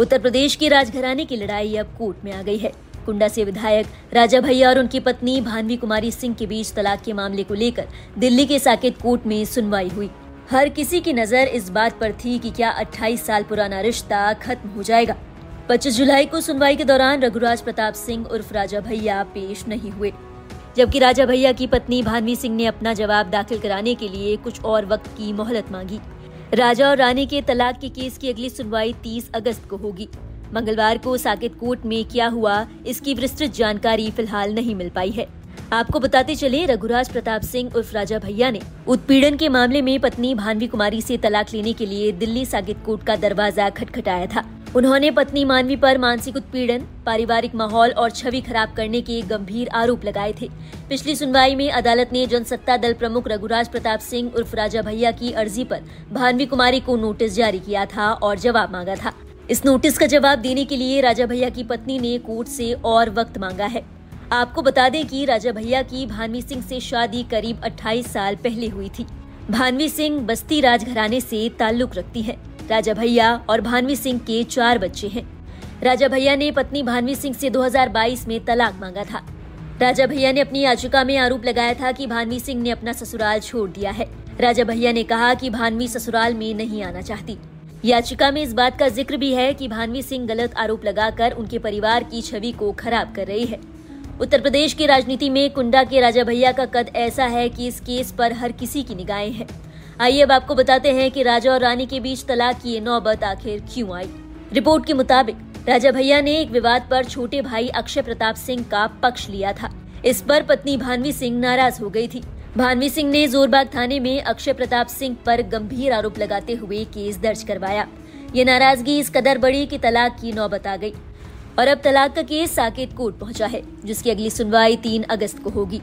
उत्तर प्रदेश की राजघराने की लड़ाई अब कोर्ट में आ गई है। कुंडा से विधायक राजा भैया और उनकी पत्नी भानवी कुमारी सिंह के बीच तलाक के मामले को लेकर दिल्ली के साकेत कोर्ट में सुनवाई हुई। हर किसी की नज़र इस बात पर थी कि क्या 28 साल पुराना रिश्ता खत्म हो जाएगा। 25 जुलाई को सुनवाई के दौरान रघुराज प्रताप सिंह उर्फ़ राजा भैया पेश नहीं हुए। जबकि राजा भैया की पत्नी भानवी सिंह ने अपना जवाब दाखिल कराने के लिए कुछ और वक्त की मोहलत मांगी। राजा और रानी के तलाक के केस की अगली सुनवाई 30 अगस्त को होगी। मंगलवार को साकेत कोर्ट में क्या हुआ, इसकी विस्तृत जानकारी फ़िलहाल नहीं मिल पाई है। आपको बताते चले, रघुराज प्रताप सिंह उर्फ़ राजा भैया ने उत्पीड़न के मामले में पत्नी भानवी कुमारी से तलाक लेने के लिए दिल्ली साकेत कोर्ट का दरवाज़ा खटखटाया था। उन्होंने पत्नी मानवी पर मानसिक उत्पीड़न, पारिवारिक माहौल और छवि खराब करने के गंभीर आरोप लगाए थे। पिछली सुनवाई में अदालत ने जनसत्ता दल प्रमुख रघुराज प्रताप सिंह उर्फ़ राजा भैया की अर्जी पर भानवी कुमारी को नोटिस जारी किया था और जवाब मांगा था। इस नोटिस का जवाब देने के लिए राजा भैया की पत्नी ने कोर्ट से और वक्त मांगा है। आपको बता दें कि राजा भैया की भानवी सिंह से शादी करीब 28 साल पहले हुई थी। भानवी सिंह बस्ती राजघराने से ताल्लुक रखती है। राजा भैया और भानवी सिंह के चार बच्चे हैं। राजा भैया ने पत्नी भानवी सिंह से 2022 में तलाक मांगा था। राजा भैया ने अपनी याचिका में आरोप लगाया था कि भानवी सिंह ने अपना ससुराल छोड़ दिया है। राजा भैया ने कहा कि भानवी ससुराल में नहीं आना चाहती। याचिका में इस बात का ज़िक्र भी है कि भानवी सिंह गलत आरोप लगाकर उनके परिवार की छवि को खराब कर रही है। उत्तर प्रदेश की राजनीति में कुंडा के राजा भैया का कद ऐसा है कि इस केस पर हर किसी की निगाहें हैं। आइए अब आपको बताते हैं कि राजा और रानी के बीच तलाक की ये नौबत आखिर क्यों आई? रिपोर्ट के मुताबिक, राजा भैया ने एक विवाद पर छोटे भाई अक्षय प्रताप सिंह का पक्ष लिया था। इस पर पत्नी भानवी सिंह नाराज़ हो गई थी। भानवी सिंह ने जोरबाग थाने में अक्षय प्रताप सिंह पर गंभीर आरोप लगाते हुए केस दर्ज करवाया। ये नाराज़गी इस कदर बड़ी कि तलाक की नौबत आ गई। और अब तलाक का केस साकेत कोर्ट पहुँचा है, जिसकी अगली सुनवाई तीन अगस्त को होगी।